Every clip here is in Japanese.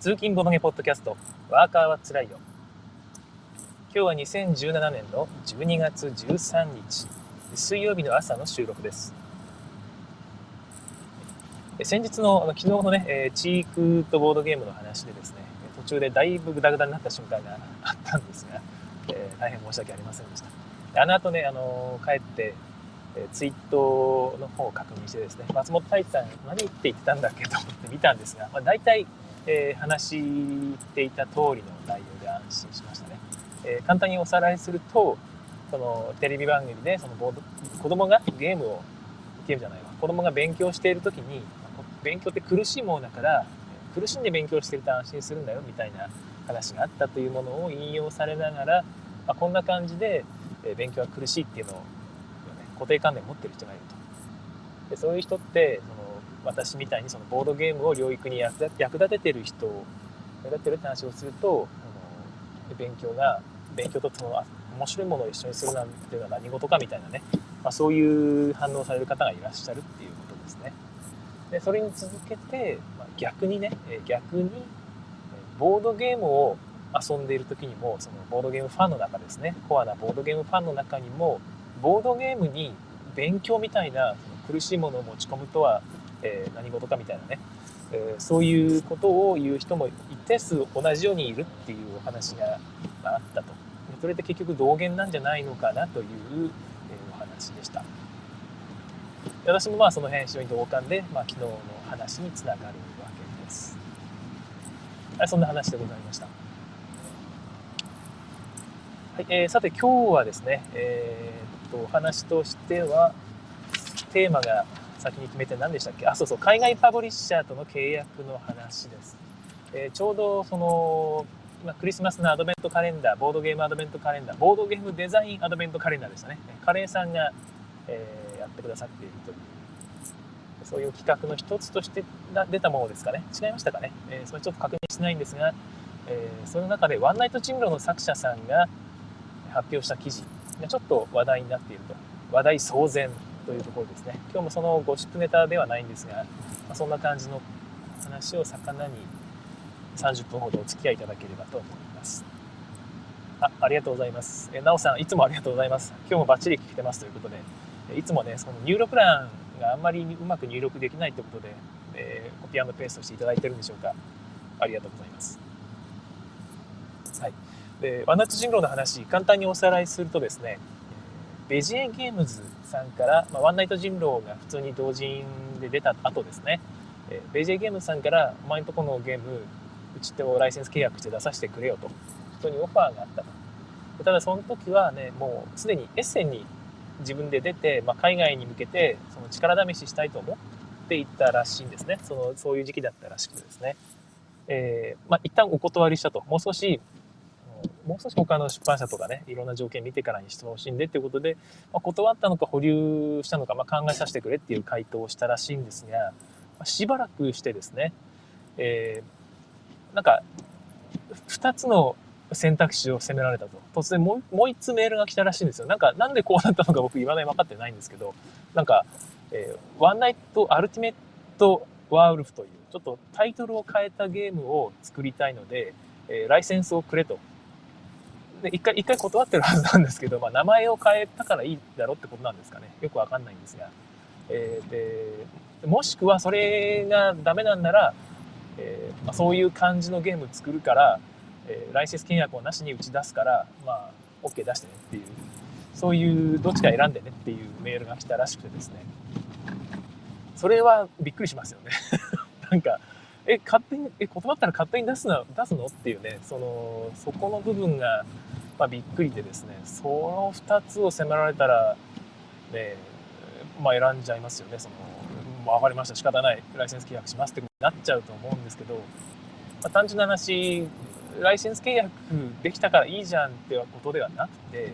通勤ボドゲポッドキャスト、ワーカーはつらいよ。今日は2017年の12月13日、水曜日の朝の収録です。先日の、あの昨日のね、チークとボードゲームの話でですね、途中でだいぶグダグダになった瞬間が あったんですが、えー、大変申し訳ありませんでした。あの後ね、あの帰って、えツイートの方を確認してですね、松本太一さん何って言ってたんだっけと思って見たんですが、まあ、大体、えー、話していた通りの内容で安心しましたね。えー、簡単におさらいすると、そのテレビ番組でそのボード子供がゲームを、ゲームじゃないわ、子供が勉強している時に、勉強って苦しいものだから、苦しんで勉強してると安心するんだよみたいな話があったというものを引用されながら、まあ、こんな感じで勉強は苦しいっていうのを固定観念持ってる人がいるとでそういう人ってその私みたいにそのボードゲームを療育に役立ててる人役立てるって話をするとあの勉強が勉強とその面白いものを一緒にするなんていうのは何事かみたいなね、まあ、そういう反応される方がいらっしゃるっていうことですね。でそれに続けて、まあ、逆にね逆にボードゲームを遊んでいる時にもそのボードゲームファンの中ですねコアなボードゲームファンの中にもボードゲームに勉強みたいな苦しいものを持ち込むとは、えー、何事かみたいなね、えー、そういうことを言う人も一定数同じようにいるっていうお話があったと。それって結局道元なんじゃないのかなという、えー、お話でした。私もまあその辺非常に同感で、まあ、昨日の話につながるわけです。そんな話でございました。はいえー、さて今日はですね、えー、とお話としてはテーマが先に決めて何でしたっけ？あそうそう。海外パブリッシャーとの契約の話です、えー、ちょうどその今クリスマスのアドベントカレンダーボードゲームアドベントカレンダーボードゲームデザインアドベントカレンダーでしたね。カレーさんが、えー、やってくださっているという。そういう企画の一つとして出たものですかね。違いましたかね、えー、それちょっと確認してないんですが、えー、その中でワンナイトチンロの作者さんが発表した記事がちょっと話題になっていると。話題騒然。というところですね。今日もそのゴシップネタではないんですが、まあ、そんな感じの話を魚に30分ほどお付き合いいただければと思います。あありがとうございます。えなおさんいつもありがとうございます。今日もバッチリ聞けてますということでいつもねその入力欄があんまりうまく入力できないということで、えー、コピーペーストしていただいてるんでしょうか。ありがとうございます。はい。でワンナッツ人狼の話簡単におさらいするとですねベジエゲームズさんから、まあ、ワンナイト人狼が普通に同人で出た後ですね。ベジエゲームさんからお前んとこのゲームうちとライセンス契約して出させてくれよと。人にオファーがあったと。ただその時はねもうすでにエッセンに自分で出て、まあ、海外に向けてその力試ししたいと思っていったらしいんですね。そのそういう時期だったらしくてですね、えーまあ、一旦お断りしたと。もう少しもう少し他の出版社とかねいろんな条件見てからにしてほしいんでっていうことで、まあ、断ったのか保留したのか、まあ、考えさせてくれっていう回答をしたらしいんですが、まあ、しばらくしてですね、えー、なんか2つの選択肢を責められたと。突然もう1つメールが来たらしいんですよ。なんかなんでこうなったのか 僕言わない分かってないんですけどなんか、えー、ワンナイトアルティメットワーウルフというちょっとタイトルを変えたゲームを作りたいので、えー、ライセンスをくれと。で一回一回断ってるはずなんですけど、まあ、名前を変えたからいいだろってことなんですかね。よくわかんないんですが、えー、でもしくはそれがダメなんなら、えーまあ、そういう感じのゲーム作るから、えー、ライセンス契約をなしに打ち出すからまあ OK 出してねっていう。そういうどっちか選んでねっていうメールが来たらしくてですね。それはびっくりしますよね。なんかえ、勝手に、え、断ったら勝手に出すの、出すのっていうね、その、そこの部分が、まあ、びっくりでですね、その2つを迫られたら、ね、まあ、選んじゃいますよね、その、分かりました、仕方ない、ライセンス契約しますってなっちゃうと思うんですけど、まあ、単純な話、ライセンス契約できたからいいじゃんってことではなくて、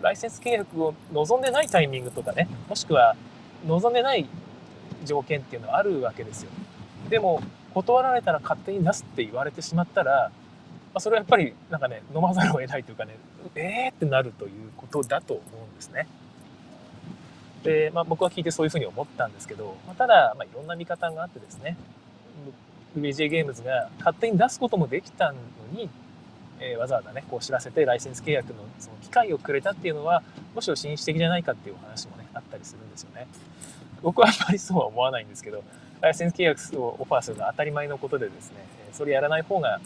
ライセンス契約を望んでないタイミングとかね、もしくは望んでない条件っていうのはあるわけですよ。でも断られたら勝手に出すって言われてしまったら、あ、それはやっぱりなんかね飲まざるを得ないというかねえーってなるということだと思うんですね。で、まあ、僕は聞いてそういうふうに思ったんですけど、まあ、ただ、まあ、いろんな見方があってですね VJ ゲームズが勝手に出すこともできたのに、えー、わざわざね、こう知らせてライセンス契約のその機会をくれたっていうのは、むしろ紳士的じゃないかっていうお話もね、あったりするんですよね。僕はあんまりそうは思わないんですけど、ライセンス契約をオファーするのは当たり前のことでですね、それやらない方が、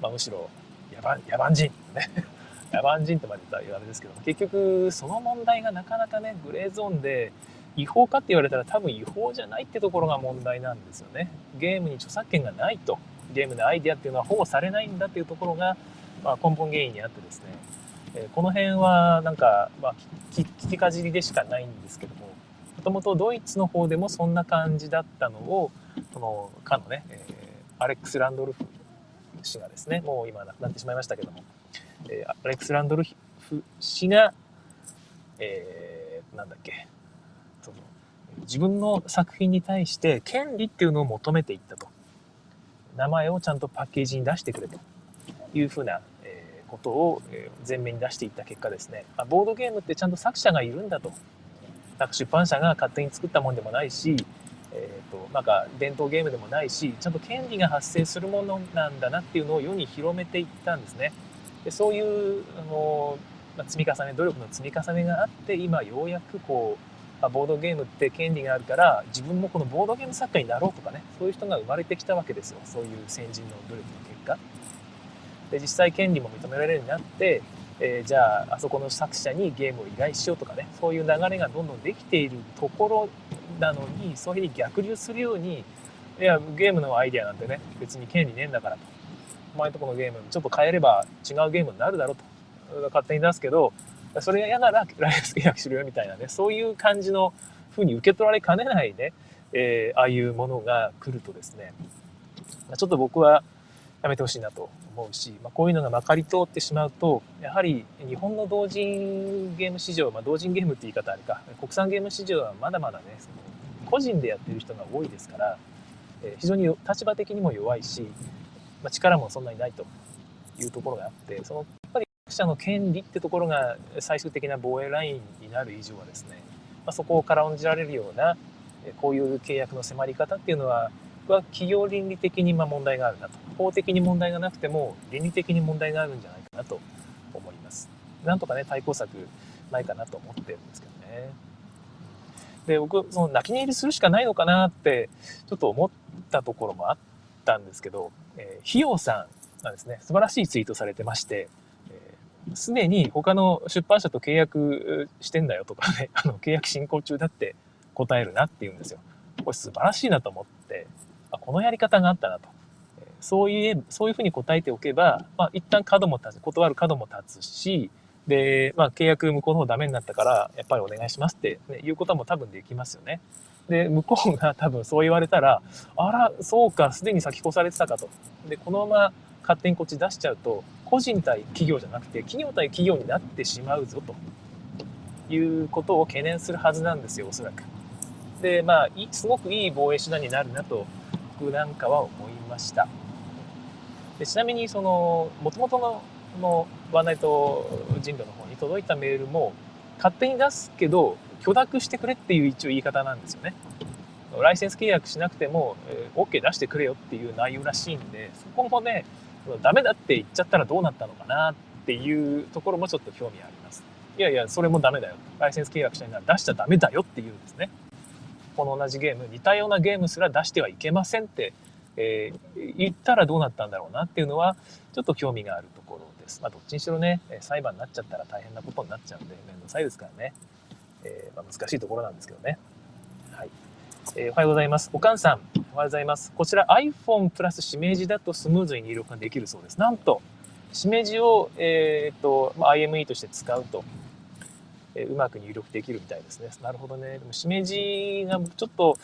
まあ、むしろ野蛮野蛮人ね。野蛮人とまで言ったらあれですけど結局その問題がなかなかねグレーゾーンで違法かって言われたら多分違法じゃないってところが問題なんですよね。ゲームに著作権がないと。ゲームのアイデアっていうのは保護されないんだっていうところが、まあ、根本原因にあってですね、えこの辺はなんか、まあ、聞きかじりでしかないんですけどももともとドイツの方でもそんな感じだったのをそのかのね、えー、アレックス・ランドルフ氏がですねもう今亡くなってしまいましたけども、えー、アレックス・ランドルフ氏が、えー、なんだっけその自分の作品に対して権利っていうのを求めていったと。名前をちゃんとパッケージに出してくれと。いうふうな、えー、ことを前面に出していった結果ですね、まあ、ボードゲームってちゃんと作者がいるんだと。出版社が勝手に作ったもんでもないしえーと、なんか伝統ゲームでもないしちゃんと権利が発生するものなんだなっていうのを世に広めていったんですね。でそういうあの、まあ、積み重ね努力の積み重ねがあって今ようやくこう、あ、ボードゲームって権利があるから自分もこのボードゲーム作家になろうとかねそういう人が生まれてきたわけですよそういう先人の努力の結果。で実際権利も認められるようになってえー、じゃああそこの作者にゲームを依頼しようとかねそういう流れがどんどんできているところなのにそういうふうに逆流するようにいやゲームのアイデアなんてね別に権利ねえんだからと。お前とこのゲームちょっと変えれば違うゲームになるだろうと。勝手に出すけどそれが嫌ならライス契約しろよみたいなねそういう感じのふうに受け取られかねないね、えー、ああいうものが来るとですね。ちょっと僕はやめてほしいなと思うし、まあ、こういうのがまかり通ってしまうとやはり日本の同人ゲーム市場、まあ、同人ゲームって言い方あれか国産ゲーム市場はまだまだねその個人でやってる人が多いですから、えー、非常に立場的にも弱いし、まあ、力もそんなにないというところがあってそのやっぱり作者の権利ってところが最終的な防衛ラインになる以上はですね、ま、そこを軽んじられるようなこういう契約の迫り方っていうのはは企業倫理的にま問題があるなと。法的に問題がなくても倫理的に問題があるんじゃないかなと思います。なんとかね対抗策ないかなと思ってるんですけどね。で僕その泣き寝入りするしかないのかなってちょっと思ったところもあったんですけど、えー、費用さんがですね素晴らしいツイートされてましてすで、に他の出版社と契約してんだよとかね、あの契約進行中だって答えるなって言うんですよ。これ素晴らしいなと思って、このやり方があったなと。そういう、そういうふうに答えておけば、まあ、一旦角も立つ、断る角も立つし、で、まあ、契約向こうの方ダメになったから、やっぱりお願いしますって、ね、いうことも多分できますよね。で、向こうが多分そう言われたら、あら、そうか、すでに先越されてたかと。で、このまま勝手にこっち出しちゃうと、個人対企業じゃなくて、企業対企業になってしまうぞということを懸念するはずなんですよ、おそらく。で、まあ、すごくいい防衛手段になるなと、僕なんかは思いました。でちなみにその元々のこのワンナイト人狼の方に届いたメールも勝手に出すけど許諾してくれっていう一応言い方なんですよね。ライセンス契約しなくても、えー、OK 出してくれよっていう内容らしいんでそこもねダメだって言っちゃったらどうなったのかなっていうところもちょっと興味あります。いやいやそれもダメだよライセンス契約したいなら出しちゃダメだよっていうんですね。この同じゲーム似たようなゲームすら出してはいけませんってえー、言ったらどうなったんだろうなっていうのはちょっと興味があるところです。まあ、どっちにしろね裁判になっちゃったら大変なことになっちゃうんで面倒くさいですからね、えー、まあ、難しいところなんですけどね。はいえー、おはようございます。おかんさん、おはようございます。こちら iPhone プラスしめじだとスムーズに入力ができるそうです。なんと、しめじを、えー、っと、まあ、IME として使うと、え、うまく入力できるみたいですね。なるほどね。でもしめじがちょっと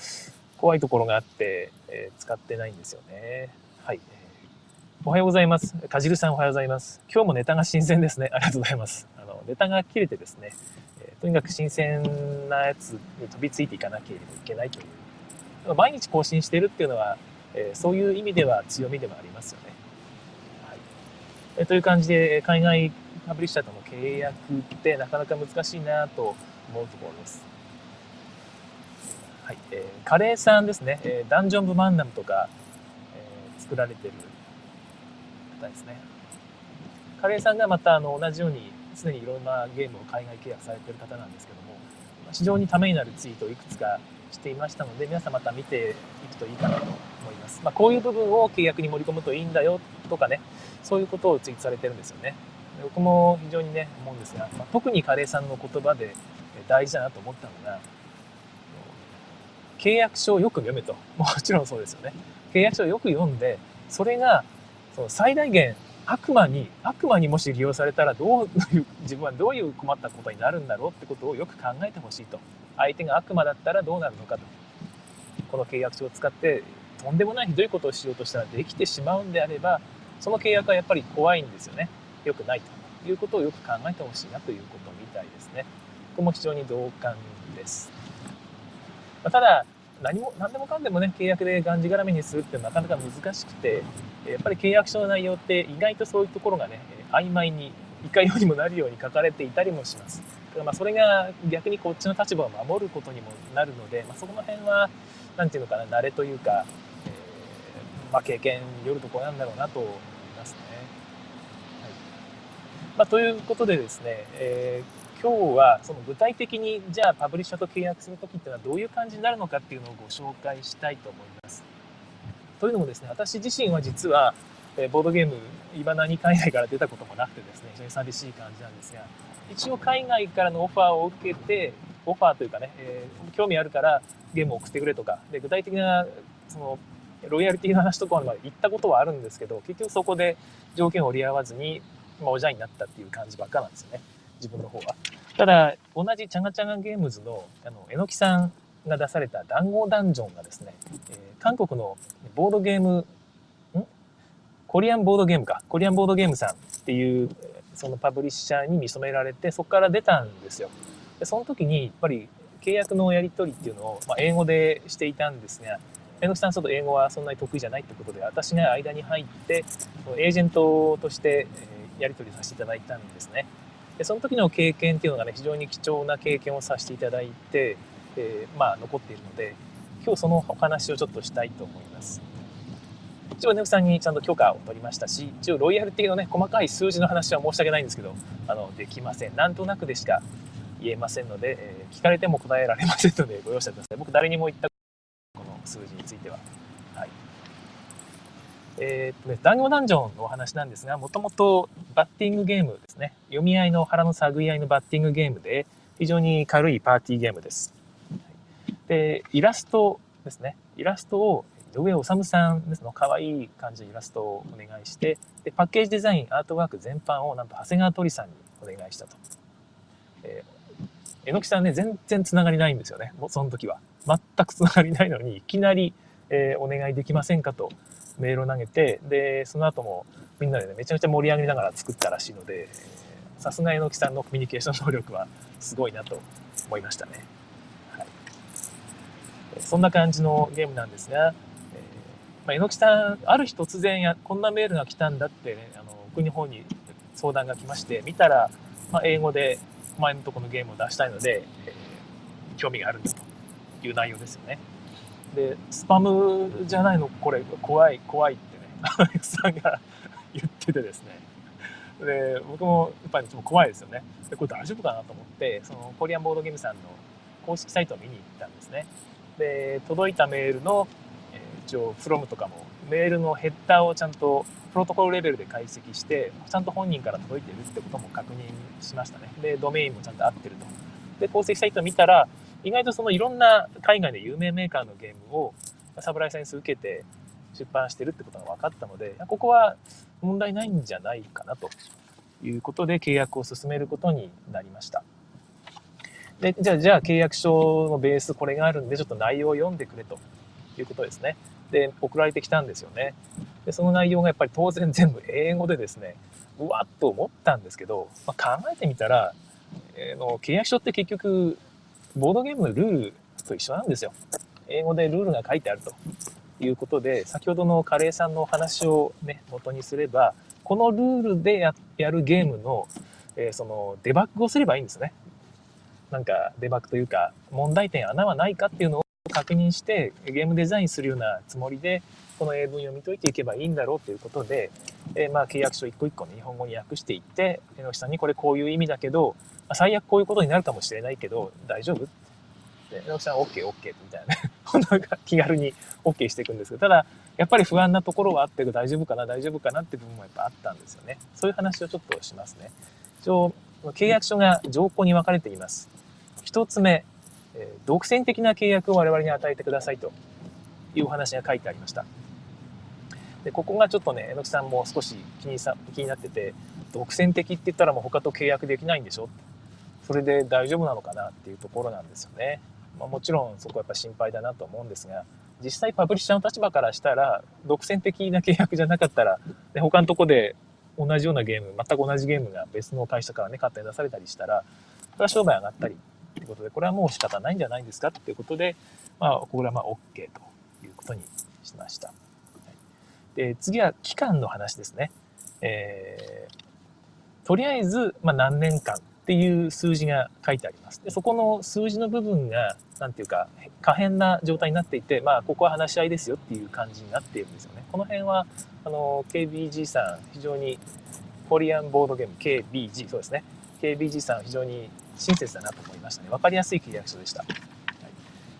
怖いところがあって、えー、使ってないんですよね。はい。おはようございます。かじるさんおはようございます。今日もネタが新鮮ですね。ありがとうございます。あの、ネタが切れてですね、えー、とにかく新鮮なやつに飛びついていかなければいけないという。毎日更新してるっていうのは、えー、そういう意味では強みでもありますよね。はい。えー、という感じで、海外パブリッシャーとの契約ってなかなか難しいなと思うところです。はいえー、カレーさんですね、えー、ダンジョン・ブ・マンナムとか、え作られてる方ですね。カレーさんがまたあの同じように常にいろんなゲームを海外契約されてる方なんですけども、非常にためになるツイートをいくつかしていましたので、皆さんまた見ていくといいかなと思います。まあ、こういう部分を契約に盛り込むといいんだよとかね、そういうことをツイートされてるんですよね。僕も非常にね、思うんですが、まあ、特にカレーさんの言葉で大事だなと思ったのが、契約書をよく読めと。もちろんそうですよね。契約書をよく読んで、それがその最大限悪魔に、悪魔にもし利用されたらどういう、自分はどういう困ったことになるんだろうってことをよく考えてほしいと。相手が悪魔だったらどうなるのかと。この契約書を使ってとんでもないひどいことをしようとしたらできてしまうんであれば、その契約はやっぱり怖いんですよね。良くないということをよく考えてほしいなということみたいですね。ここも非常に同感です。まあ、ただ、何も、何でもかんでもね、契約でがんじがらめにするってなかなか難しくて、やっぱり契約書の内容って意外とそういうところがね、曖昧に、いかようにもなるように書かれていたりもします。まあそれが逆にこっちの立場を守ることにもなるので、まあ、そこの辺は、なんていうのかな、慣れというか、えー、まあ、経験によるところなんだろうなと。まあ、ということでですね、えー今日はその具体的にじゃあパブリッシャーと契約する時っていうのはどういう感じになるのかっていうのをご紹介したいと思います。というのもですね、私自身は実は、えボードゲーム、いまだに海外から出たこともなくてですね、非常に寂しい感じなんですが、一応海外からのオファーを受けて、オファーというかね、えー、興味あるからゲームを送ってくれとか、で具体的なそのロイヤリティの話とかまで行ったことはあるんですけど、結局そこで条件を折り合わずに、まあ、おじゃになったっていう感じばっかなんですよね。自分の方は。ただ、同じチャガチャガゲームズの、あの、えのきさんが出された談合ダンジョンがですね、えー、韓国のボードゲーム、ん？コリアンボードゲームか。コリアンボードゲームさんっていう、そのパブリッシャーに認められて、そこから出たんですよ。で、その時に、やっぱり契約のやり取りっていうのを、まあ、英語でしていたんですが、えのきさんちょっと英語はそんなに得意じゃないってことで、私が間に入って、エージェントとしてやり取りさせていただいたんですね。でその時の経験っていうのがね非常に貴重な経験をさせていただいて、えー、まあ残っているので今日そのお話をちょっとしたいと思います。一応ねさんにちゃんと許可を取りましたし一応ロイヤルティのね細かい数字の話は申し訳ないんですけどあのできません。なんとなくでしか言えませんので、えー、聞かれても答えられませんのでご容赦ください。僕誰にも言ったこの数字については。えー、っとね、団子ダンジョンのお話なんですが、もともとバッティングゲームですね。読み合いの腹の探り合いのバッティングゲームで、非常に軽いパーティーゲームです。で、イラストですね。イラストを井上治さんですの可愛い感じのイラストをお願いして、で、パッケージデザイン、アートワーク全般をなんと長谷川鳥さんにお願いしたと。えー、えのきさんね、全然つながりないんですよね。もうその時は。全くつながりないのに、いきなり、えー、お願いできませんかとメールを投げて、で、その後もみんなでね、めちゃめちゃ盛り上げながら作ったらしいので、さすが榎木さんのコミュニケーション能力はすごいなと思いましたね。はい。そんな感じのゲームなんですが、えー、まあ、榎木さん、ある日突然や、こんなメールが来たんだって、ね、あの、僕の方に相談が来まして、見たら、まあ、英語で前のとこのゲームを出したいので、えー、興味があるんだという内容ですよね。で、スパムじゃないのこれ怖い怖いってね、アレクさんが言っててですね。で、僕もやっぱりちょっと怖いですよね。で、これ大丈夫かなと思って、そのコリアンボードゲームさんの公式サイトを見に行ったんですね。で、届いたメールの、えー、一応、フロムとかも、メールのヘッダーをちゃんとプロトコルレベルで解析して、ちゃんと本人から届いてるってことも確認しましたね。で、ドメインもちゃんと合ってると。で、公式サイト見たら、意外とそのいろんな海外で有名メーカーのゲームをサブライセンス受けて出版してるってことが分かったので、ここは問題ないんじゃないかなということで契約を進めることになりました。で、じゃあ、じゃあ契約書のベースこれがあるんで、ちょっと内容を読んでくれということですね。で、送られてきたんですよね。で、その内容がやっぱり当然全部英語でですね、うわっと思ったんですけど、まあ、考えてみたら、えー、の契約書って結局ボードゲームのルールと一緒なんですよ。英語でルールが書いてあるということで、先ほどのカレーさんのお話をね、元にすれば、このルールでやるゲームの、えー、そのデバッグをすればいいんですね。なんかデバッグというか、問題点、穴はないかっていうのを確認してゲームデザインするようなつもりでこの英文読み解いていけばいいんだろうということで、えー、まあ契約書一個一個ね日本語に訳していって榎木さんにこれこういう意味だけど、最悪こういうことになるかもしれないけど大丈夫？で榎木さん OKOK、みたいな。ねなんか気軽に OK していくんですけどただやっぱり不安なところはあって大丈夫かな大丈夫かなって部分もやっぱあったんですよね。そういう話をちょっとしますね。一応契約書が条項に分かれています。一つ目、え、独占的な契約を我々に与えてくださいというお話が書いてありました。でここがちょっとね榎木さんも少し気にさ気になってて独占的って言ったらもう他と契約できないんでしょ？それで大丈夫なのかなっていうところなんですよね。まあ、もちろんそこはやっぱ心配だなと思うんですが実際パブリッシャーの立場からしたら独占的な契約じゃなかったらで他のとこで同じようなゲーム全く同じゲームが別の会社からね勝手に出されたりしたらこれは商売上がったりということでこれはもう仕方ないんじゃないんですかっていうことで、まあ、これはまあ OK ということにしました。で次は期間の話ですね。えー、とりあえず、まあ、何年間っていう数字が書いてあります。でそこの数字の部分が、なんていうか、可変な状態になっていて、まあ、ここは話し合いですよっていう感じになっているんですよね。この辺は、あの、KBG さん、非常に、コリアンボードゲーム、KBG、そうですね。KBG さん、非常に親切だなと思いましたね。わかりやすい契約書でした。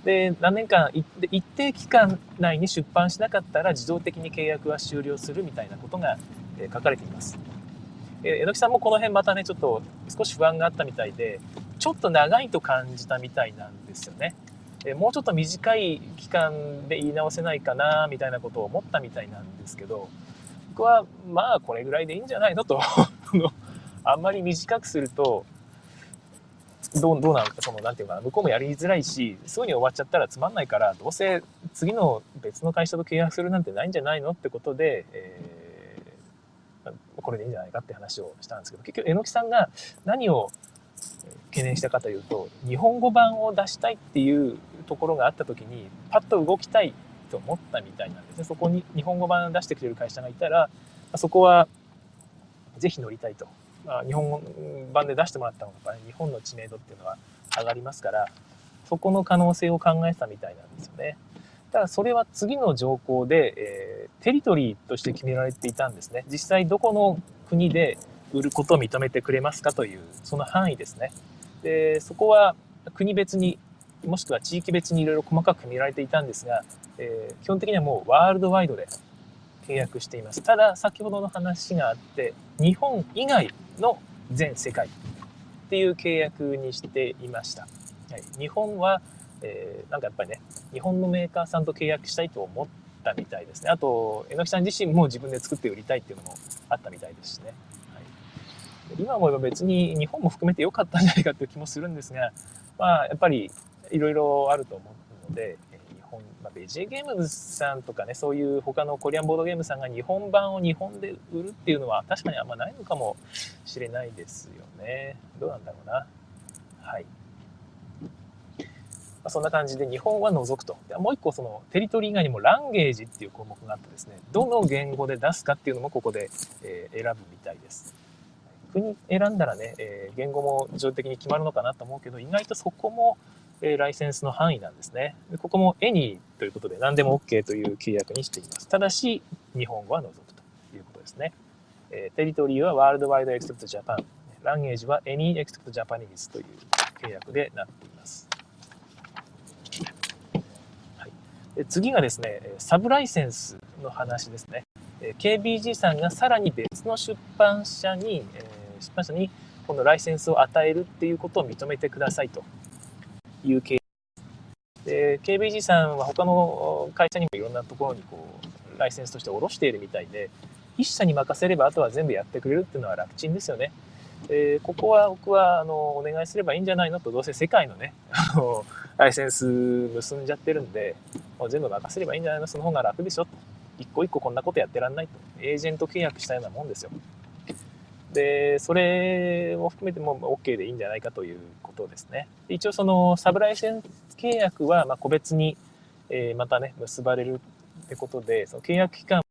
で何年間一定期間内に出版しなかったら自動的に契約は終了するみたいなことが書かれています。え榎木さんもこの辺またねちょっと少し不安があったみたいでちょっと長いと感じたみたいなんですよね。えもうちょっと短い期間で言い直せないかなみたいなことを思ったみたいなんですけど僕はまあこれぐらいでいいんじゃないのと あんまり短くするとどうどうなのかそのなんていうかな向こうもやりづらいしすぐに終わっちゃったらつまんないからどうせ次の別の会社と契約するなんてないんじゃないのってことで、えー、これでいいんじゃないかって話をしたんですけど結局榎木さんが何を懸念したかというと日本語版を出したいっていうところがあった時にパッと動きたいと思ったみたいなんですねそこに日本語版出してくれる会社がいたらそこはぜひ乗りたいとまあ、日本版で出してもらった方が、ね、日本の知名度っていうのは上がりますからそこの可能性を考えてたみたいなんですよね。ただそれは次の条項で、えー、テリトリーとして決められていたんですね。実際どこの国で売ることを認めてくれますかというその範囲ですね。でそこは国別にもしくは地域別にいろいろ細かく決められていたんですが、えー、基本的にはもうワールドワイドで契約しています。ただ先ほどの話があって日本以外の全世界っていう契約にしていました。はい、日本は、えー、なんかやっぱりね、日本のメーカーさんと契約したいと思ったみたいですね。あと、榎木さん自身も自分で作って売りたいっていうのもあったみたいですしね。はい、今思えば別に日本も含めて良かったんじゃないかっていう気もするんですが、まあ、やっぱりいろいろあると思うので、日本、まあ、ベジェゲームズさんとかね、そういう他のコリアンボードゲームさんが日本版を日本で売るっていうのは確かにあんまないのかもしれないですよね。どうなんだろうな。はい。そんな感じで日本は除くと。もう一個そのテリトリー以外にもランゲージっていう項目があってですね、どの言語で出すかっていうのもここで、え、選ぶみたいです。国選んだらね、え、言語も自動的に決まるのかなと思うけど、意外とそこもえライセンスの範囲なんですね。ここも any ということで何でも OK という契約にしています。ただし、日本語は除くということですね。えテリトリーはワールドワイドエクセプトジャパン。ランゲージは any except Japanese という契約でなっています。はい、で次がですね、サブライセンスの話ですね。KBG さんがさらに別の出版社に、出版社にこのライセンスを与えるっていうことを認めてくださいという経で KBG さんは他の会社にもいろんなところにこうライセンスとして下ろしているみたいで一社に任せればあとは全部やってくれるっていうのは楽ちんですよね。えここは僕はあのお願いすればいいんじゃないのとどうせ世界のね あのライセンス結んじゃってるんでもう全部任せればいいんじゃないのその方が楽でしょと一個一個こんなことやってらんないとエージェント契約したようなもんですよ。で、それを含めても OK でいいんじゃないかということですね。一応そのサブライセンス契約はま個別に、えまたね、結ばれるってことで、その契約期間、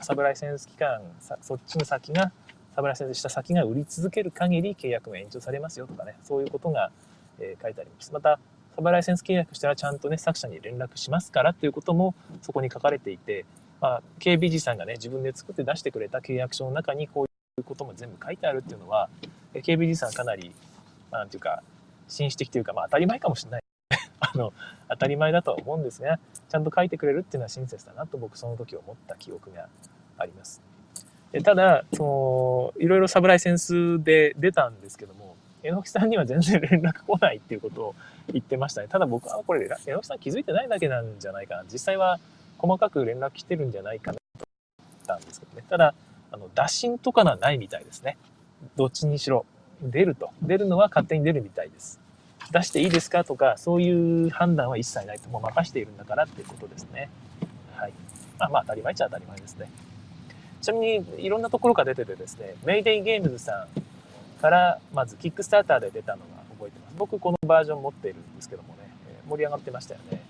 サブライセンス期間、そっちの先が、サブライセンスした先が売り続ける限り契約が延長されますよとかね、そういうことが、え書いてあります。また、サブライセンス契約したらちゃんとね、作者に連絡しますからっていうこともそこに書かれていて、まあ、KBG さんがね、自分で作って出してくれた契約書の中にこういうことも全部書いてあるっていうのは、KBG さんかなり、まあ、なんていうか、紳士的というか、まあ当たり前かもしれない。あの、当たり前だとは思うんですが、ちゃんと書いてくれるっていうのは親切だなと僕その時思った記憶があります。ただ、その、いろいろサブライセンスで出たんですけども、榎木さんには全然連絡来ないっていうことを言ってましたね。ただ僕はこれ、榎木さん気づいてないだけなんじゃないかな。実際は細かく連絡来てるんじゃないかなと思ったんですけどね。ただ、あの、打診とかのはないみたいですね。どっちにしろ。出ると。出るのは勝手に出るみたいです。出していいですかとか、そういう判断は一切ないと。もう任しているんだからっていうことですね。はい。まあまあ当たり前っちゃ当たり前ですね。ちなみにいろんなところから出ててですね、メイデイゲームズさんからまずキックスターターで出たのが覚えてます。僕このバージョン持っているんですけどもね、え盛り上がってましたよね。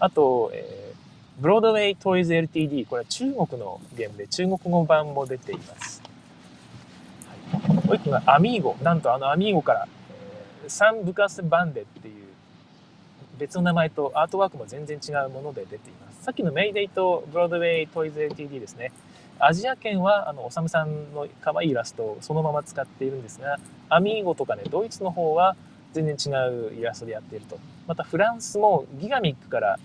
あと、えー、ブロードウェイトイズ LTD、これは中国のゲームで中国語版も出ています。はい、もう一個がアミーゴ。なんとあのアミーゴから、えー、サン・ブカス・バンデっていう別の名前とアートワークも全然違うもので出ています。さっきのメイデイとブロードウェイトイズ LTD ですね。アジア圏はあのおさむさんの可愛いイラストをそのまま使っているんですがアミーゴとかねドイツの方は全然違うイラストでやっていると。またフランスもギガミックから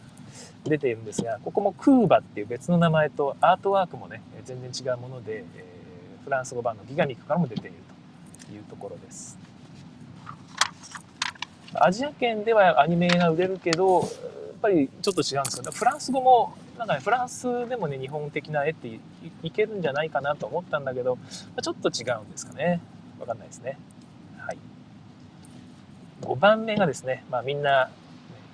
出ているんですがここもクーバっていう別の名前とアートワークもね全然違うもので、えー、フランス語版のギガミックからも出ているというところです。アジア圏ではアニメが売れるけどぱりちょっと違うんですよフランス語もなんかね、フランスでもね、日本的な絵っていいけるんじゃないかなと思ったんだけど、ちょっと違うんですかね。わかんないですね。はい。5番目がですね、まあみんな、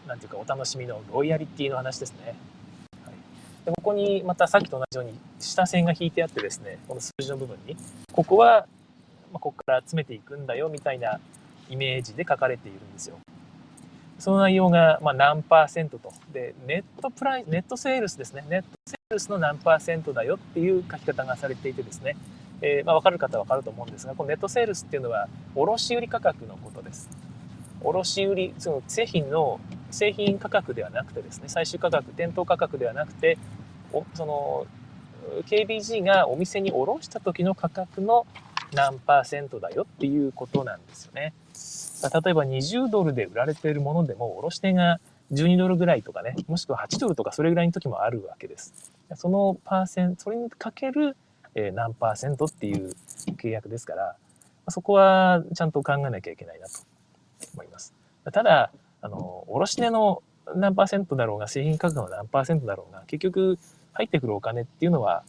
なんていうかお楽しみのロイヤリティの話ですね。はい、でここにまたさっきと同じように下線が引いてあってですね、この数字の部分に、ここは、まあ、ここから詰めていくんだよみたいなイメージで書かれているんですよ。その内容がま何パーセントと。で、ネットプライ、ネットセールスですね。ネットセールスの何パーセントだよっていう書き方がされていてですね。えー、まあ、分かる方は分かると思うんですが、このネットセールスっていうのは、卸売価格のことです。卸売、その製品の、製品価格ではなくてですね、最終価格、店頭価格ではなくて、おその、KBG がお店に卸した時の価格の何パーセントだよっていうことなんですよね。例えば20ドルで売られているものでも、卸値が12ドルぐらいとかね、もしくは8ドルとかそれぐらいの時もあるわけです。そのパーセント、それにかける、え何パーセントっていう契約ですから、そこはちゃんと考えなきゃいけないなと思います。ただ、あの、卸値の何パーセントだろうが、製品価格の何パーセントだろうが、結局入ってくるお金っていうのは、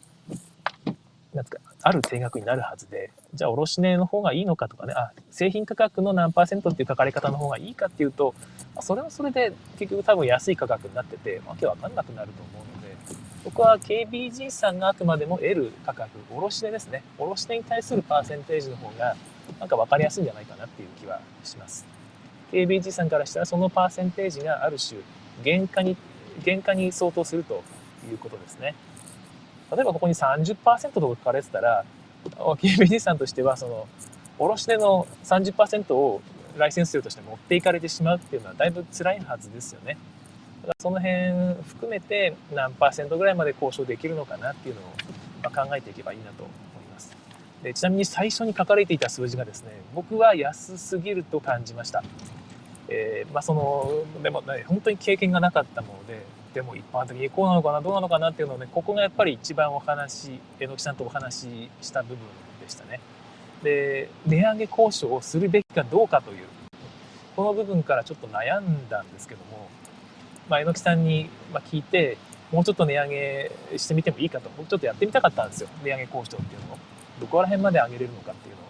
なんか、ある定額になるはずで、じゃあ卸値の方がいいのかとかね、あ、製品価格の何パーセントっていう書かれ方の方がいいかっていうと、それはそれで結局多分安い価格になってて、わけわかんなくなると思うので、僕は KBG さんがあくまでも得る価格、卸値ですね。卸値に対するパーセンテージの方が、なんか分かりやすいんじゃないかなっていう気はします。KBG さんからしたらそのパーセンテージがある種、原価に、原価に相当するということですね。例えばここに30%とか書かれてたら、KBD さんとしては、その、卸値の30%をライセンス料として持っていかれてしまうっていうのはだいぶ辛いはずですよね。だからその辺含めて何パーセントぐらいまで交渉できるのかなっていうのを考えていけばいいなと思います。でちなみに最初に書かれていた数字がですね、僕は安すぎると感じました。えー、まあその、でもね、本当に経験がなかったもので、でも一般的にこうなのかなどうなのかなっていうのをねここがやっぱり一番お話榎木さんとお話しした部分でしたね。で値上げ交渉をするべきかどうかというこの部分からちょっと悩んだんですけども、まあ、榎木さんに聞いてもうちょっと値上げしてみてもいいかと僕ちょっとやってみたかったんですよ値上げ交渉っていうのをどこら辺まで上げれるのかっていうのを。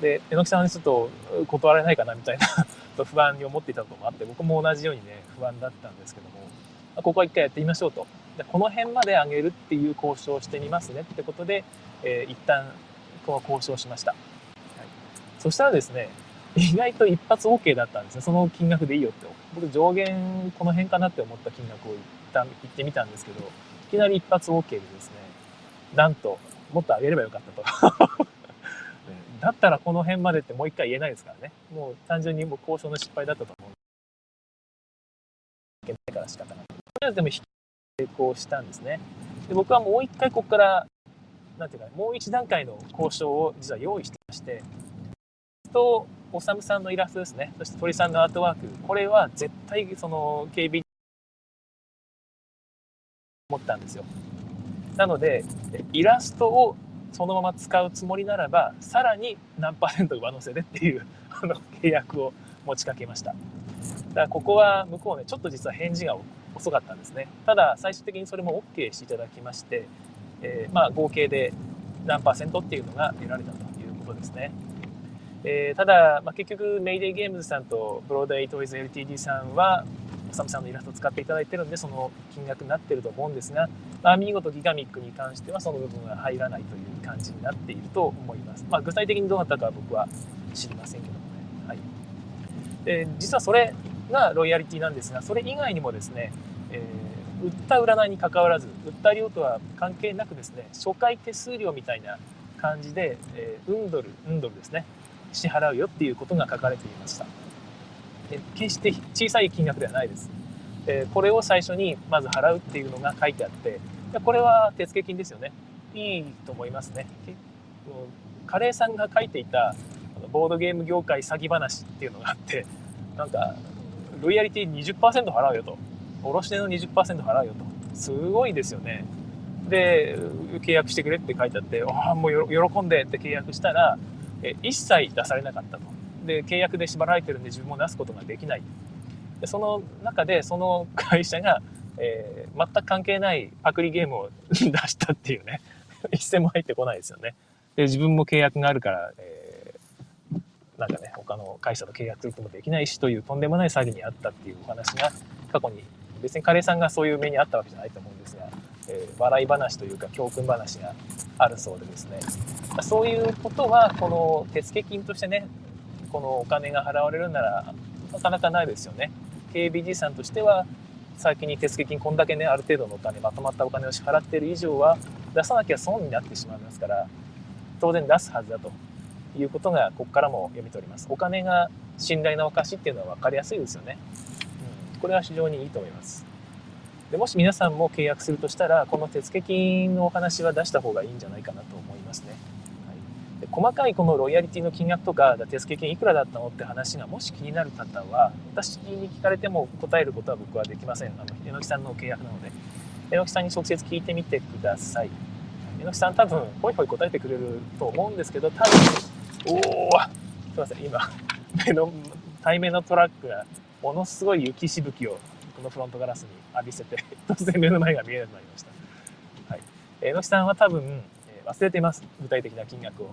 で榎木さんにちょっと断られないかなみたいな 不安に思っていたこともあって僕も同じようにね不安だったんですけどもここは一回やってみましょうと。でこの辺まで上げるっていう交渉をしてみますねってことで、えー、一旦この交渉しました。はい、そしたらですね、意外と一発 OK だったんですね。その金額でいいよって。僕上限この辺かなって思った金額を一旦言ってみたんですけど、いきなり一発 OK でですね、なんと、もっと上げればよかったと。だったらこの辺までってもう一回言えないですからね。もう単純にもう交渉の失敗だったと思うけないから仕方ない。とりあえずでも成功したんですね。で僕はもう一回ここから、なんていうか、もう一段階の交渉を実は用意してまして、と、おさむさんのイラストですね。そして鳥さんのアートワーク。これは絶対その KB 思ったんですよ。なので、イラストをそのまま使うつもりならば、さらに何パーセント上乗せでっていうあの契約を持ちかけました。だからここは向こうね、ちょっと実は返事が遅かったんですね。ただ、最終的にそれも OK していただきまして、えー、まあ合計で何パーセントっていうのが得られたということですね。えー、ただ、まあ、結局、メイデイゲームズさんとブロードエイトイズ LTD さんは、おさむさんのイラストを使っていただいてるんで、その金額になってると思うんですが、まあ、見事ギガミックに関してはその部分は入らないという感じになっていると思います。まあ、具体的にどうなったかは僕は知りませんけど。で、実はそれがロイヤリティなんですが、それ以外にもですね、えー、売った占いに関わらず、売った量とは関係なくですね、初回手数料みたいな感じで、えー、ウンドル、ウンドルですね、支払うよっていうことが書かれていました。決して小さい金額ではないですえ。これを最初にまず払うっていうのが書いてあって、これは手付金ですよね。いいと思いますね。カレーさんが書いていたボードゲーム業界詐欺話っていうのがあって、なんか、ロイヤリティ20%払うよと。卸値の20%払うよと。すごいですよね。で、契約してくれって書いてあって、ああ、もう喜んでって契約したら、え一切出されなかったと。で、契約で縛られてるんで自分も出すことができない。でその中で、その会社が、えー、全く関係ないパクリゲームを 出したっていうね。一銭も入ってこないですよね。で、自分も契約があるから、えー、なんかね、他の会社と契約することもできないしというとんでもない詐欺にあったっていうお話が過去に、別にカレーさんがそういう目にあったわけじゃないと思うんですが、えー、笑い話というか教訓話があるそうでですね、そういうことは、この手付金としてね、このお金が払われるなら、なかなかないですよね。KBG さんとしては、先に手付金こんだけね、ある程度のお金、まとまったお金を支払っている以上は、出さなきゃ損になってしまいますから、当然出すはずだということが、ここからも読み取ります。お金が信頼の証っていうのは分かりやすいですよね。うん、これは非常にいいと思います。でもし皆さんも契約するとしたら、この手付金のお話は出した方がいいんじゃないかなと思いますね。はい、で細かいこのロイヤリティの金額とか、手付金いくらだったのって話がもし気になる方は、私に聞かれても答えることは僕はできません。あの、榎木さんの契約なので。榎木さんに直接聞いてみてください。榎木さん多分、ほいほい答えてくれると思うんですけど、多分、おおすいません、今、目の、対面のトラックがものすごい雪しぶきをこのフロントガラスに浴びせて、突然目の前が見えなくなりました。はい。えのきさんは多分、え忘れています。具体的な金額を。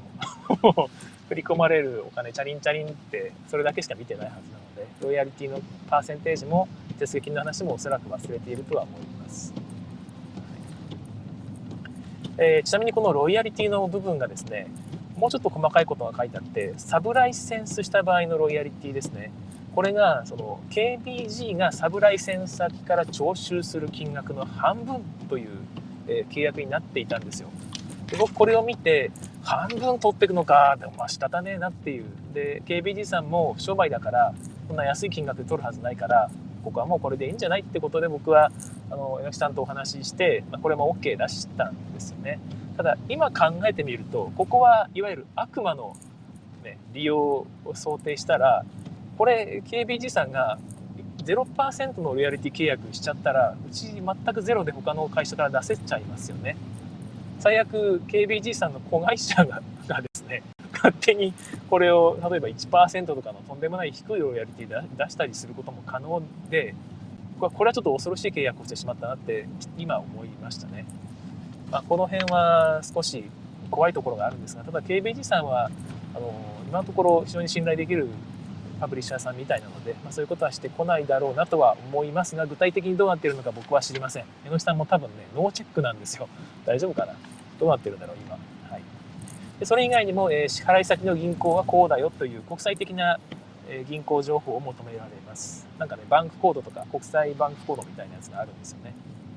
振り込まれるお金、チャリンチャリンって、それだけしか見てないはずなので、ロイヤリティのパーセンテージも、手数金の話もおそらく忘れているとは思います。えー、ちなみにこのロイヤリティの部分がですね、もうちょっと細かいことが書いてあって、サブライセンスした場合のロイヤリティですね。これがその KBG がサブライセンス先から徴収する金額の半分という、え契約になっていたんですよ。で僕これを見て半分取っていくのかでもまあ仕方ねえなっていうで KBG さんも商売だからこんな安い金額で取るはずないからここはもうこれでいいんじゃないってことで僕はあの榎木さんとお話しして、まあ、これも OK 出したんですよねただ今考えてみるとここはいわゆる悪魔の、ね、利用を想定したらこれ KBG さんが0%のロイヤリティ契約しちゃったらうち全くゼロで他の会社から出せちゃいますよね。最悪 KBG さんの子会社ががですね勝手にこれを例えば1%とかのとんでもない低いロイヤリティ出したりすることも可能でこれはちょっと恐ろしい契約をしてしまったなって今思いましたね、まあ、この辺は少し怖いところがあるんですがただ KBG さんはあの今のところ非常に信頼できるパブリッシャーさんみたいなので、まあ、そういうことはしてこないだろうなとは思いますが、具体的にどうなっているのか僕は知りません。江ノ下さんも多分ね、ノーチェックなんですよ。大丈夫かな？どうなってるんだろう、今。はい。でそれ以外にも、えー、支払い先の銀行はこうだよという国際的な、え、銀行情報を求められます。なんかね、バンクコードとか国際バンクコードみたいなやつがあるんですよね。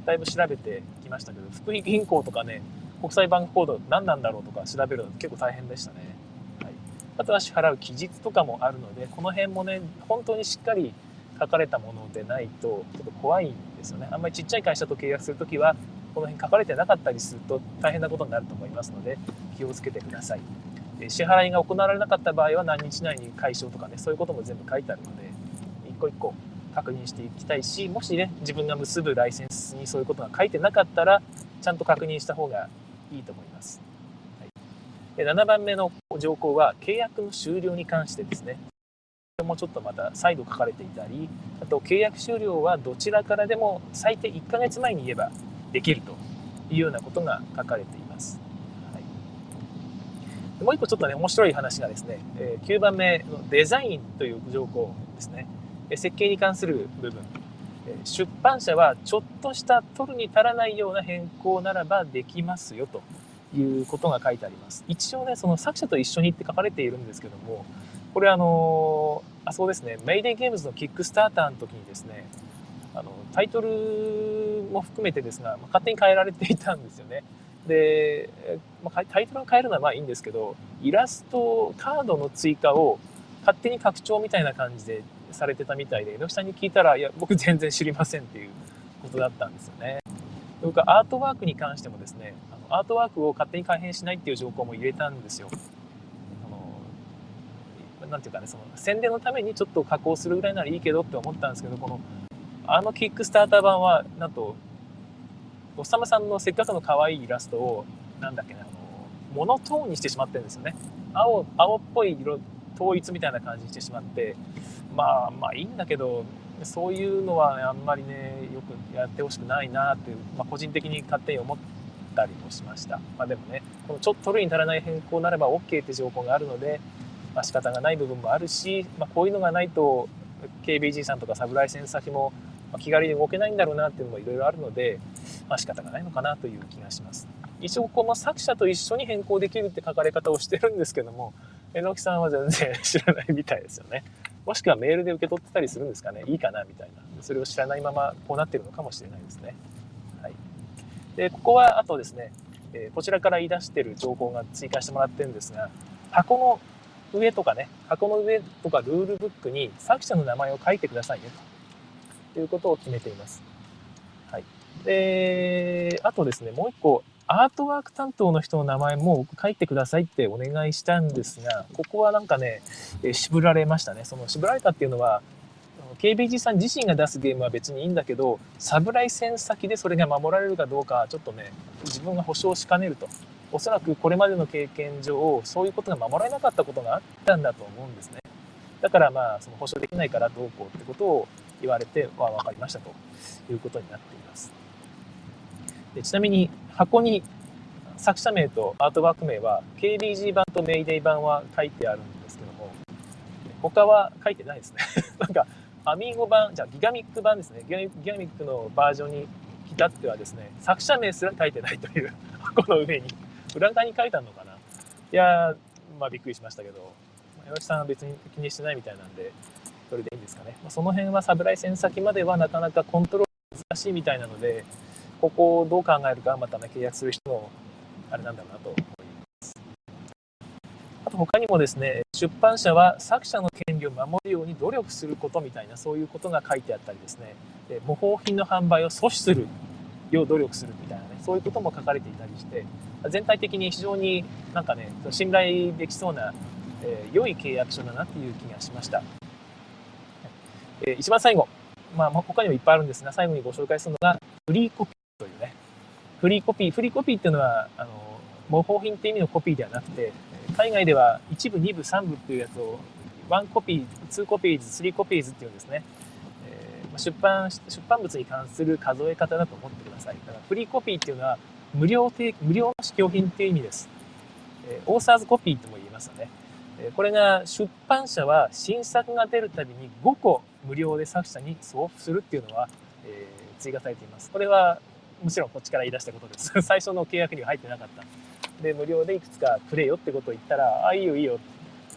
だいぶ調べてきましたけど、福井銀行とかね、国際バンクコード何なんだろうとか調べるの結構大変でしたね。はい。あとは支払う期日とかもあるので、この辺もね、本当にしっかり書かれたものでないとちょっと怖いんですよね。あんまりちっちゃい会社と契約するときはこの辺書かれてなかったりすると大変なことになると思いますので気をつけてください。支払いが行われなかった場合は何日内に解消とかねそういうことも全部書いてあるので一個一個確認していきたいしもしね自分が結ぶライセンスにそういうことが書いてなかったらちゃんと確認した方がいいと思います、はい、で7番目の条項は契約の終了に関してですね。これもちょっとまた再度書かれていたりあと契約終了はどちらからでも最低1ヶ月前に言えばできるというようなことが書かれています、もう一個ちょっとね面白い話がですねえ9番目のデザインという条項ですね。設計に関する部分。出版社はちょっとした取るに足らないような変更ならばできますよということが書いてあります。一応ねその作者と一緒にって書かれているんですけどもこれあのあそうですね。メイデイゲームズのキックスターターの時にですねあのタイトルも含めてですが、まあ、勝手に変えられていたんですよね。で、まあ、タイトルを変えるのはまあいいんですけどイラストカードの追加を勝手に拡張みたいな感じでされてたみたいで、猪木さんに聞いたら、いや、僕全然知りませんっていうことだったんですよね。僕はアートワークに関してもですね、あのアートワークを勝手に改変しないっていう条項も入れたんですよ。あの、なんていうかね、その宣伝のためにちょっと加工するぐらいならいいけどって思ったんですけど、この、あのキックスターター版は、なんと、おっさまさんのせっかくの可愛いイラストを、なんだっけな、あの、モノトーンにしてしまってるんですよね。青、青っぽい色、統一みたいな感じにしてしまって、まあまあいいんだけどそういうのは、ね、あんまりねよくやってほしくないなっていう、まあ、個人的に勝手に思ったりもしました、まあ、でもねこのちょっと取るに足らない変更なれば OK って条項があるので、まあ、仕方がない部分もあるし、まあ、こういうのがないと KBG さんとかサブライセンス先も気軽に動けないんだろうなっていうのもいろいろあるので、まあ、仕方がないのかなという気がします。一応この作者と一緒に変更できるって書かれ方をしてるんですけども榎木さんは全然知らないみたいですよね。もしくはメールで受け取ってたりするんですかねいいかなみたいなそれを知らないままこうなってるのかもしれないですね。はい、でここはあとですね、えー、こちらから言い出してる情報が追加してもらってるんですが箱の上とかね箱の上とかルールブックに作者の名前を書いてくださいねということを決めています。はい、であとですねもう一個アートワーク担当の人の名前も書いてくださいってお願いしたんですが、ここはなんかね、え渋られましたね。その渋られたっていうのは、KBG さん自身が出すゲームは別にいいんだけど、サブライセン先でそれが守られるかどうか、ちょっとね、自分が保証しかねると。おそらくこれまでの経験上、そういうことが守られなかったことがあったんだと思うんですね。だからまあ、その保証できないからどうこうってことを言われて、は分かりましたということになっています。でちなみに箱に作者名とアートワーク名は KBG 版とメイデイ版は書いてあるんですけども他は書いてないですね。なんかアミーゴ版じゃあギガミック版ですね。ギガミックのバージョンに至ってはですね作者名すら書いてないという箱の上に裏側に書いてあるのかな。いやまあびっくりしましたけど山木さんは別に気にしてないみたいなんでそれでいいんですかね、まあ、その辺はサブライセン先まではなかなかコントロール難しいみたいなのでここをどう考えるかまたね契約する人のあれなんだろうなと思います。あと他にもですね出版社は作者の権利を守るように努力することみたいなそういうことが書いてあったりですね。模倣品の販売を阻止するよう努力するみたいなねそういうことも書かれていたりして全体的に非常になんかね信頼できそうな、えー、良い契約書だなっていう気がしました、えー、一番最後まあ、他にもいっぱいあるんですが、最後にご紹介するのが、フリーコピ、フリーコピー、フリーコピーっていうのは、あの、模倣品っていう意味のコピーではなくて、海外では1部、2部、3部っていうやつを、1 copy、2 copies、3 copies っていうんですね。えー、出版、出版物に関する数え方だと思ってください。だから free copy っていうのは、無料提無料の試供品っていう意味です。えー、 author's copy とも言いますよね。これが出版社は新作が出るたびに5個無料で作者に送付するっていうのは、えー、追加されています。これはもちろんこっちから言い出したことです。最初の契約には入ってなかった。で、無料でいくつかくれよってことを言ったら、あ、いいよいいよ、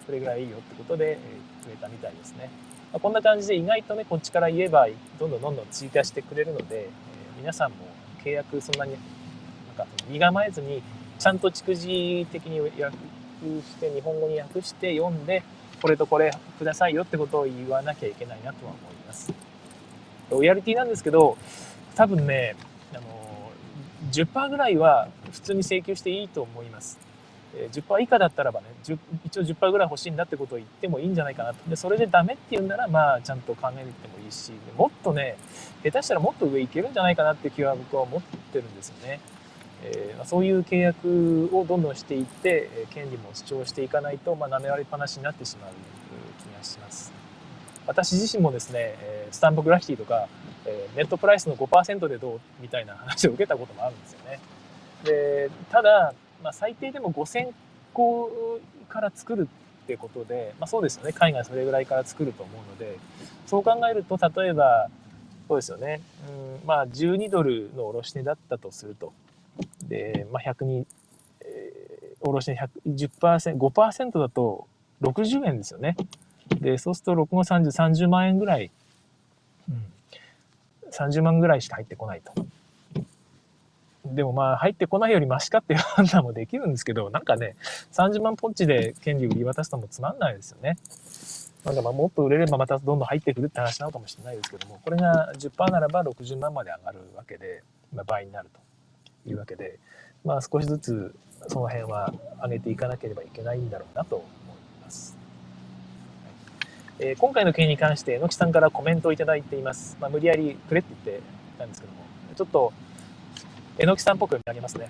それぐらいいいよってことで、えー、くれたみたいですね。まあ、こんな感じで意外とね、こっちから言えば、どんどんどんどん追加してくれるので、えー、皆さんも契約そんなに、なんか身構えずに、ちゃんと逐次的に訳して、日本語に訳して読んで、これとこれくださいよってことを言わなきゃいけないなとは思います。ロイヤリティなんですけど、多分ね、10%ぐらいは普通に請求していいと思います。10%以下だったらばね、一応10%ぐらい欲しいんだってことを言ってもいいんじゃないかなと。で、それでダメって言うんなら、まあ、ちゃんと考えてもいいし、もっとね、下手したらもっと上いけるんじゃないかなって気は僕は思ってるんですよね。えー、そういう契約をどんどんしていって、権利も主張していかないと、まあ、舐められっぱなしになってしまう気がします。私自身もですね、スタンプグラフィティとか、えネットプライスの5%でどうみたいな話を受けたこともあるんですよね。でただ、まあ、最低でも5000個から作るってことで、まあ、そうですよね。海外それぐらいから作ると思うのでそう考えると例えばそうですよね、うんまあ、12ドルの卸値だったとすると。で、まあ、100に、えー、卸値 10%, 5%だと60円ですよね。でそうすると6の30、30万円ぐらい、30万ぐらいしか入ってこないと。でもまあ入ってこないよりマシかっていう判断もできるんですけど、なんかね、30万ポンチで権利を売り渡すのもつまんないですよね。なんかまあもっと売れればまたどんどん入ってくるって話なのかもしれないですけども、これが10%ならば60万まで上がるわけで、まあ、倍になるというわけで、まあ少しずつその辺は上げていかなければいけないんだろうなと思います。えー、今回の件に関して、榎木さんからコメントをいただいています。まあ、無理やりくれって言ってたんですけども、ちょっと榎木さんっぽくなりますね。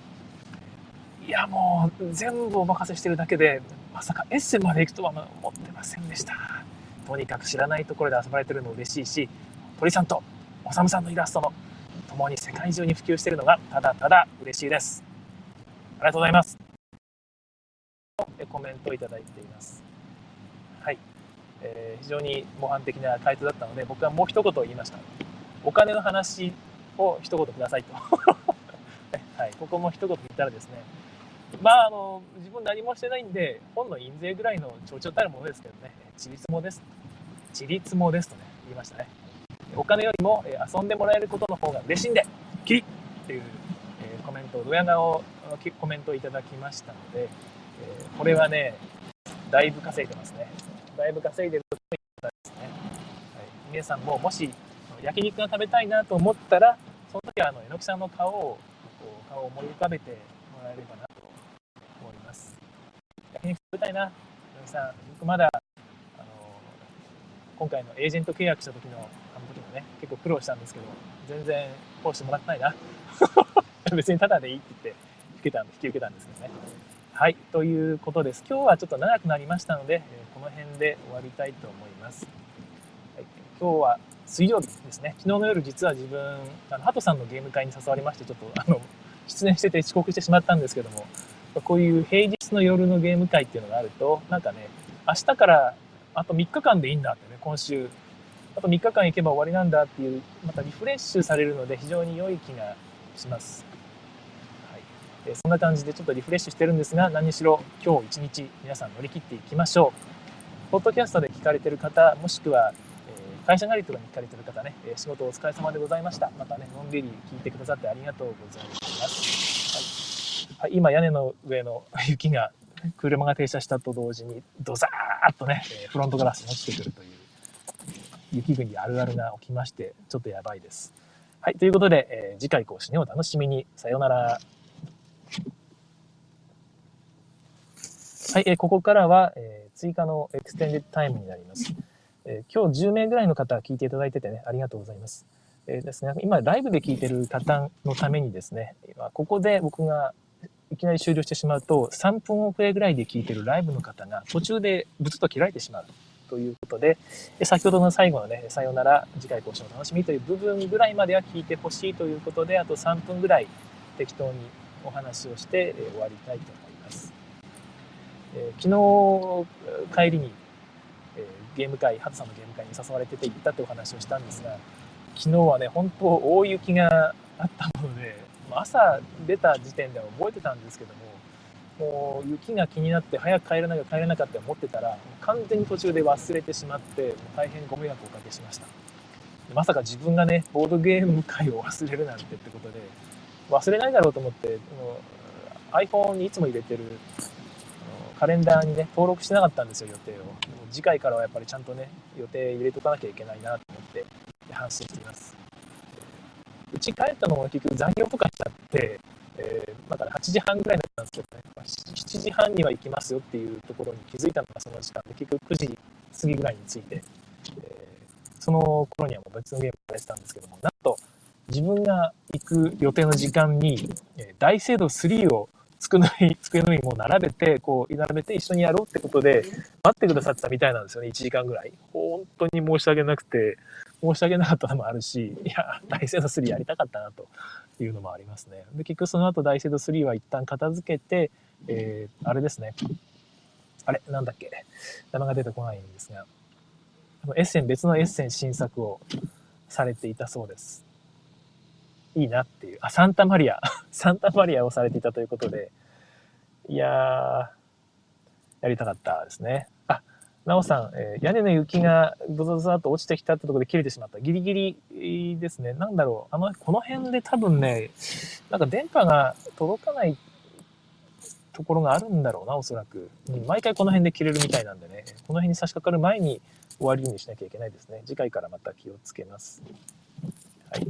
いや、もう全部お任せしてるだけで、まさかエッセンまで行くとは思ってませんでした。とにかく知らないところで遊ばれてるの嬉しいし、鳥さんとおさむさんのイラストも共に世界中に普及しているのがただただ嬉しいです。ありがとうございます。コメントをいただいています。えー、非常に模範的な回答だったので、僕はもう一言言いました。お金の話を一言くださいと。はい、ここも一言言ったらですね、まあ、あの、自分何もしてないんで、本の印税ぐらいの象徴たるものですけどね、ちりつもです。ちりつもですとね、言いましたね。お金よりも、遊んでもらえることの方が嬉しいんで、キリっていう、コメントを、ドヤ顔コメントをいただきましたので、これはね、だいぶ稼いでますね。だいぶ稼いでるとですね。はい、皆さんももし焼肉が食べたいなと思ったら、その時はあの榎木さんの顔をこう顔を思い浮かべてもらえればなと思います。焼肉食べたいな、野木さん、僕まだ、あの今回のエージェント契約した時の、あの時もね、結構苦労したんですけど、全然通してもらってないな。別にタダでいいって言って引けた引き受けたんですけどね。はい、ということです。今日はちょっと長くなりましたので、この辺で終わりたいと思います。はい、今日は水曜日ですね。昨日の夜実は自分、あの、ハトさんのゲーム会に誘われまして、ちょっとあの、出演してて遅刻してしまったんですけども、こういう平日の夜のゲーム会っていうのがあると、なんかね、明日からあと3日間でいいんだってね、今週、あと3日間行けば終わりなんだっていう、またリフレッシュされるので非常に良い気がします。はい、えそんな感じでちょっとリフレッシュしてるんですが、何しろ今日一日皆さん乗り切っていきましょう。ポッドキャストで聞かれてる方、もしくはえ会社帰りとかに聞かれてる方ね、え仕事お疲れ様でございました。またね、のんびり聞いてくださってありがとうございます。はい、今、屋根の上の雪が、車が停車したと同時に、ドザーッとね、フロントガラスに落ちてくるという、雪国あるあるが起きまして、ちょっとやばいです。はい、ということで、えー、次回更新をお楽しみに。さようなら。はい、えー、ここからは、えー、追加の extended time になります。えー、今日10名ぐらいの方聞いていただいててね、ありがとうございます。えー、ですね、今、ライブで聞いてる方のためにですね、今ここで僕がいきなり終了してしまうと、3分遅れぐらいで聞いてるライブの方が途中でブツッと切られてしまうということで、先ほどの最後のね、さよなら、次回更新の楽しみという部分ぐらいまでは聞いてほしいということで、あと3分ぐらい適当にお話をして、え終わりたいと思います。えー、昨日帰りにえゲーム会、ハトさんのゲーム会に誘われてて行ったってお話をしたんですが、昨日はね、本当大雪があったので、朝出た時点では覚えてたんですけども、もう雪が気になって早く帰らなきゃ帰れなかったと思ってたら、完全に途中で忘れてしまって、大変ご迷惑をおかけしました。まさか自分がね、ボードゲーム会を忘れるなんてってことで、忘れないだろうと思って、iPhone にいつも入れてるカレンダーにね、登録してなかったんですよ、予定を。次回からはやっぱりちゃんとね、予定入れとかなきゃいけないなと思って反省しています。うち帰ったのも結局残業とかしちゃって、えー、まだ8時半ぐらいだったんですけどね、7時半には行きますよっていうところに気づいたのがその時間で、結局9時過ぎぐらいに着いて、えー、その頃にはもう別のゲームをやってたんですけども、なんと自分が行く予定の時間に、えー、大聖堂3を机の上机の上にもう並べて、こう、並べて一緒にやろうってことで、待ってくださってたみたいなんですよね、1時間ぐらい。本当に申し訳なくて、申し訳なかったのもあるし、いや、大聖堂3やりたかったなというのもありますね。で、結局その後大聖堂3は一旦片付けて、えー、あれですね。あれ、なんだっけ。名前が出てこないんですが、エッセン、別のエッセン新作をされていたそうです。いいなっていう。あ、サンタマリア。サンタマリアをされていたということで、いやー、やりたかったですね。あ、なおさん、えー、屋根の雪がブザブザと落ちてきたってところで切れてしまった。ギリギリですね。なんだろう。あの、この辺で多分ね、なんか電波が届かないところがあるんだろうな、おそらく。毎回この辺で切れるみたいなんでね、この辺に差し掛かる前に終わりにしなきゃいけないですね。次回からまた気をつけます。はい。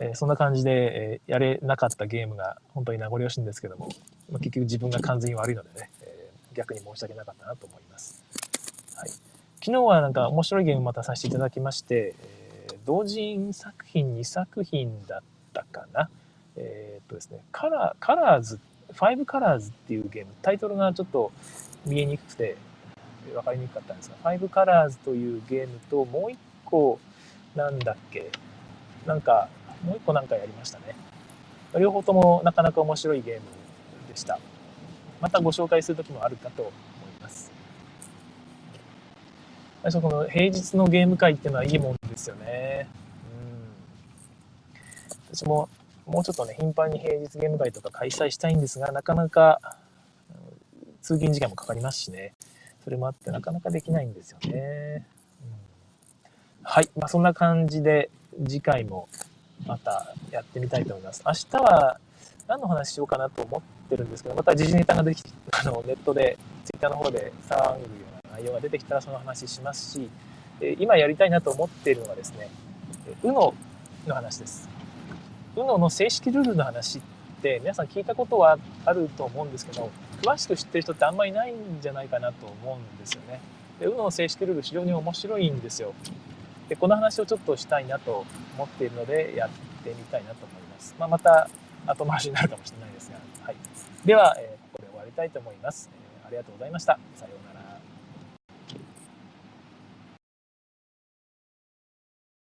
えー、そんな感じで、えー、やれなかったゲームが本当に名残惜しいんですけども、まあ、結局自分が完全に悪いのでね、えー、逆に申し訳なかったなと思います。はい、昨日はなんか面白いゲームまたさせていただきまして、えー、同人作品2作品だったかな？えー、っとですね、カラー、カラーズ、5カラーズっていうゲーム、タイトルがちょっと見えにくくて分かりにくかったんですが、5カラーズというゲームともう一個、なんだっけ、なんかもう一個なんかやりましたね。両方ともなかなか面白いゲームでした。またご紹介する時もあるかと思います。最初この平日のゲーム会っていうのはいいもんですよね。うん。私ももうちょっとね、頻繁に平日ゲーム会とか開催したいんですが、なかなか通勤時間もかかりますしね。それもあってなかなかできないんですよね。うん、はい。まあ、そんな感じで次回もまたやってみたいと思います。明日は何の話しようかなと思ってるんですけど、また時事ネタができあのネットで、ツイッターの方で騒ぐような内容が出てきたらその話しますし、今やりたいなと思っているのがですね、UNO の話です。UNO の正式ルールの話って皆さん聞いたことはあると思うんですけど、詳しく知ってる人ってあんまりいないんじゃないかなと思うんですよね。で、UNO の正式ルール非常に面白いんですよ。でこの話をちょっとしたいなと思っているのでやってみたいなと思います。まあ、また後回しになるかもしれないですが、はい、では、えー、ここで終わりたいと思います、えー。ありがとうございました。さようなら。